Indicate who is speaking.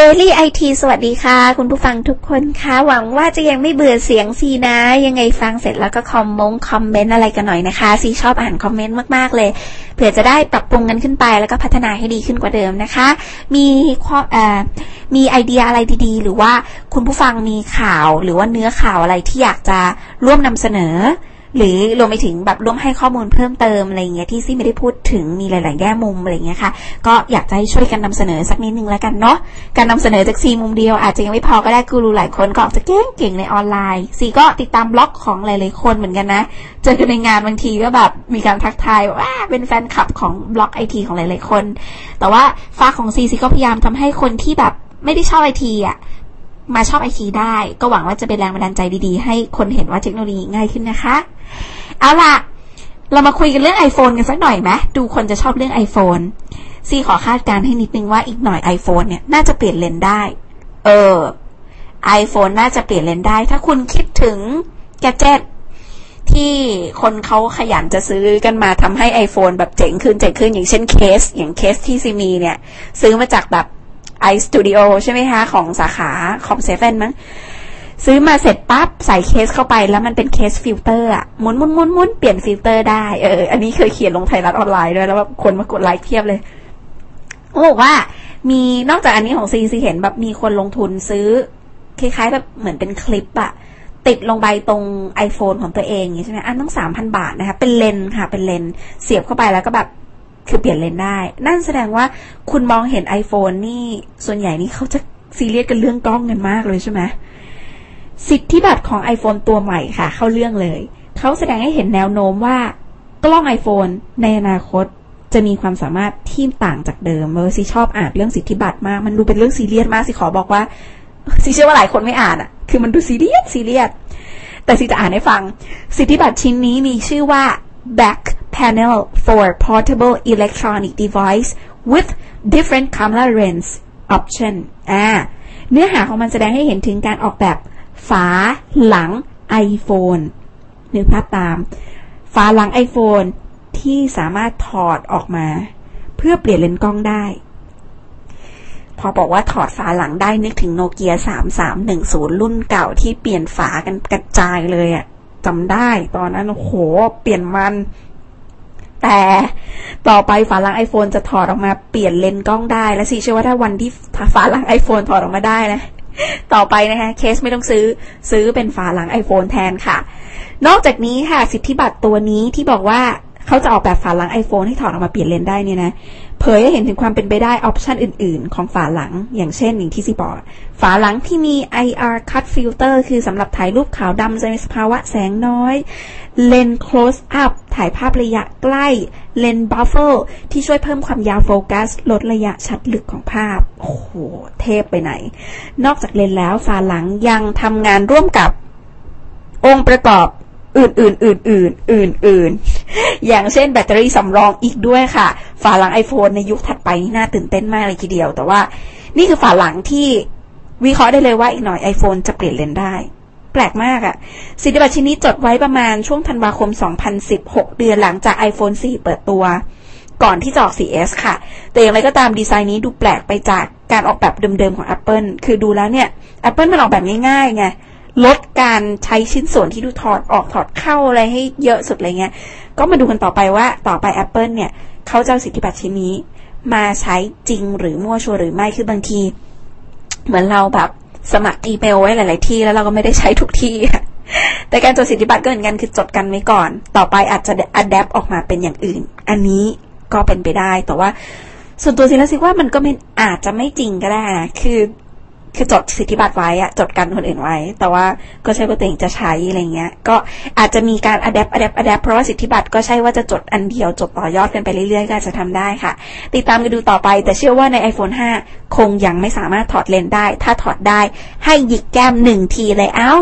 Speaker 1: Daily IT สวัสดีค่ะ คุณผู้ฟังทุกคนคะหวังว่าจะยังไม่เบื่อเสียงซีนะ ยังไงฟังเสร็จแล้วก็คอมมงคอมเมนต์อะไรกันหน่อยนะคะ ซีชอบอ่านคอมเมนต์มากๆเลย เผื่อจะได้ปรับปรุงกันขึ้นไปแล้วก็พัฒนาให้ดีขึ้นกว่าเดิมนะคะ มีข้อเอ่อมีไอเดียอะไรดีๆ หรือว่าคุณผู้ฟังมีข่าวหรือว่าเนื้อข่าวอะไรที่อยากจะร่วมนำเสนอ หรือรวมไปถึงแบบร่วมให้ข้อมูลเพิ่มเติมอะไรเงี้ยที่ซี่ไม่ได้พูดถึงมีหลาย ๆ แง่มุมอะไรเงี้ยค่ะ ก็อยากจะให้ช่วยกันนำเสนอสักนิดนึงแล้วกันเนาะการนำเสนอจากซีมุมเดียวอาจจะยังไม่พอก็ได้กูรูหลายคนก็ออกจะเก่ง ๆ ในออนไลน์ซีก็ติดตามบล็อกของหลาย ๆ คนเหมือนกันนะ เจอกันในงานบางทีก็แบบมีการทักทายว่าเป็นแฟนคลับของบล็อกไอทีของหลาย ๆ คน แต่ว่าฟ้าของซีซีก็พยายามทำให้คนที่แบบไม่ได้ชอบไอทีอะมาชอบไอทีได้ ก็หวังว่าจะเป็นแรงบันดาลใจดีๆ ให้คนเห็นว่าเทคโนโลยีง่ายขึ้นนะคะ เอาล่ะ เรามาคุยกันเรื่อง iPhone กันสักหน่อยไหมดูคนจะชอบเรื่อง iPhone ซีขอคาดการณ์ให้นิดนึงว่าอีกหน่อย iPhone เนี่ยน่าจะเปลี่ยนเลนส์ได้ เออ iPhone น่าจะเปลี่ยนเลนส์ได้ ถ้าคุณคิดถึง gadget ที่คนเขาขยันจะซื้อกันมาทำให้ iPhone แบบเจ๋งขึ้นเจ๋งขึ้นอย่างเช่นเคส อย่างเคสที่ซีมีเนี่ย ซื้อมาจากแบบ iStudio ใช่ไหมคะ ของสาขาคอมเซเว่นมั้ง ซื้อมาเสร็จปั๊บใส่เคสเข้าไปแล้วมันเป็นเคสฟิลเตอร์อะหมุนหมุนหมุนหมุนเปลี่ยนฟิลเตอร์ได้เอออันนี้เคยเขียนลงไทยรัฐออนไลน์ด้วยแล้วแบบคนมากดไลค์เพียบเลยเขาบอกว่ามีนอกจากอันนี้ของซีซีเห็นแบบมีคนลงทุนซื้อ คล้ายๆแบบเหมือนเป็นคลิปอะติดลงไปตรง iPhone ของตัวเองอย่างนี้ใช่ไหมอันต้องสามพันบาทนะคะ เป็นเลนค่ะ เป็นเลนเสียบเข้าไปแล้วก็แบบคือเปลี่ยนเลนได้ นั่นแสดงว่าคุณมองเห็น iPhone นี่ส่วนใหญ่นี่เขาจะซีเรียสกันเรื่องกล้องกันมากเลยใช่ไหม สิทธิบัตรของ iPhone ตัวใหม่ค่ะ เข้าเรื่องเลย เขาแสดงให้เห็นแนวโน้มว่า กล้อง iPhone ในอนาคตจะมีความสามารถที่ต่างจากเดิมเออซีชอบอ่านเรื่องสิทธิบัตรมาก มันดูเป็นเรื่องซีเรียสมากสิขอบอกว่าซีเชื่อว่าหลายคนไม่อ่านอะ่ะ คือมันดูซีเรียสซีเรียสแต่ซีจะอ่านให้ฟัง สิทธิบัตรชิ้นนี้มีชื่อว่า back panel for portable electronic device with different camera lens option อ่าเนื้อหาของมันแสดงให้เห็นถึงการออกแบบ ฝาหลัง iPhone นึกภาพตาม ฝาหลัง iPhone ที่สามารถถอดออกมา เพื่อเปลี่ยนเลนส์กล้องได้ พอบอกว่าถอดฝาหลังได้นึกถึงโนเกีย3310 รุ่นเก่าที่เปลี่ยนฝากันกระจายเลยอะจำได้ตอนนั้นโอ้โห เปลี่ยนมัน แต่ต่อไปฝาหลัง iPhone จะถอดออกมาเปลี่ยนเลนส์กล้องได้ และสิเชื่อว่าถ้าวันที่ฝาหลัง iPhone ถอดออกมาได้นะ ต่อไปนะคะเคสไม่ต้องซื้อซื้อเป็นฝาหลัง iPhone แทนค่ะ นอกจากนี้ค่ะสิทธิบัตรตัวนี้ที่บอกว่าเขาจะออกแบบฝาหลัง iPhone ให้ถอดออกมาเปลี่ยนเลนได้เนี่ยนะ ผยให้เห็นถึงความเป็นไปได้ออปชันอื่น ๆ ของฝาหลัง อย่างเช่นอย่างที่ซีบอกฝาหลังที่มี IR cut filter คือสำหรับถ่ายรูปขาวดำในสภาวะแสงน้อย เลน close up ถ่ายภาพระยะใกล้ เลน buffer ที่ช่วยเพิ่มความยาวโฟกัส ลดระยะชัดลึกของภาพ โอ้โห เทพไปไหน นอกจากเลนแล้วฝาหลังยังทำงานร่วมกับองค์ประกอบอื่นๆอื่นๆอื่นๆอย่างเช่นแบตเตอรี่สำรองอีกด้วยค่ะ ฝาหลัง iPhone ในยุคถัดไปนี่น่าตื่นเต้นมากเลยทีเดียว แต่ว่านี่คือฝาหลังที่วิเคราะห์ได้เลยว่าอีกหน่อย iPhone จะเปลี่ยนเลนได้ แปลกมากอะสิทธิบัตรชิ้นนี้จดไว้ประมาณช่วงธันวาคม 2016 เดือนหลังจาก iPhone 4 เปิดตัว ก่อนที่จะออก 4S ค่ะ แต่อย่างไรก็ตามดีไซน์นี้ดูแปลกไปจากการออกแบบเดิมๆของ Apple คือดูแล้วเนี่ย Apple มันออกแบบง่ายๆไงลดการใช้ชิ้นส่วนที่ดูถอดออกถอดเข้าอะไรให้เยอะสุดอะไรเงี้ย ก็มาดูกันต่อไปว่าต่อไป Apple เนี่ย เขาจะเอาสิทธิบัตรชิ้นนี้ มาใช้จริงหรือมั่วชัวหรือไม่คือบางที เหมือนเราแบบสมัครอีเมลไว้หลาย ๆ ที่แล้วเราก็ไม่ได้ใช้ทุกที่แต่การจดสิทธิบัตรก็เหมือนกันคือจดกันไว้ก่อน ต่อไปอาจจะ adapt ออกมาเป็นอย่างอื่น อันนี้ก็เป็นไปได้แต่ว่า ส่วนตัวซีแล้วซีว่ามันก็ไม่อาจจะไม่จริงก็ได้นะคือ คือจดสิทธิบัตรไว้อะจดกันคนอื่นไว้ แต่ว่าก็ใช่ว่าตัวเองจะใช้อะไรเงี้ย ก็อาจจะมีการ adapt adapt adapt เพราะว่าสิทธิบัตรก็ใช่ว่าจะจดอันเดียวจบต่อยอดกันไปเรื่อยๆ ก็จะทำได้ค่ะ ติดตามกันดูต่อไป แต่เชื่อว่าใน iPhone 5 คงยังไม่สามารถถอดเลนได้ ถ้าถอดได้ให้หยิกแก้มหนึ่งทีเลยเอ้า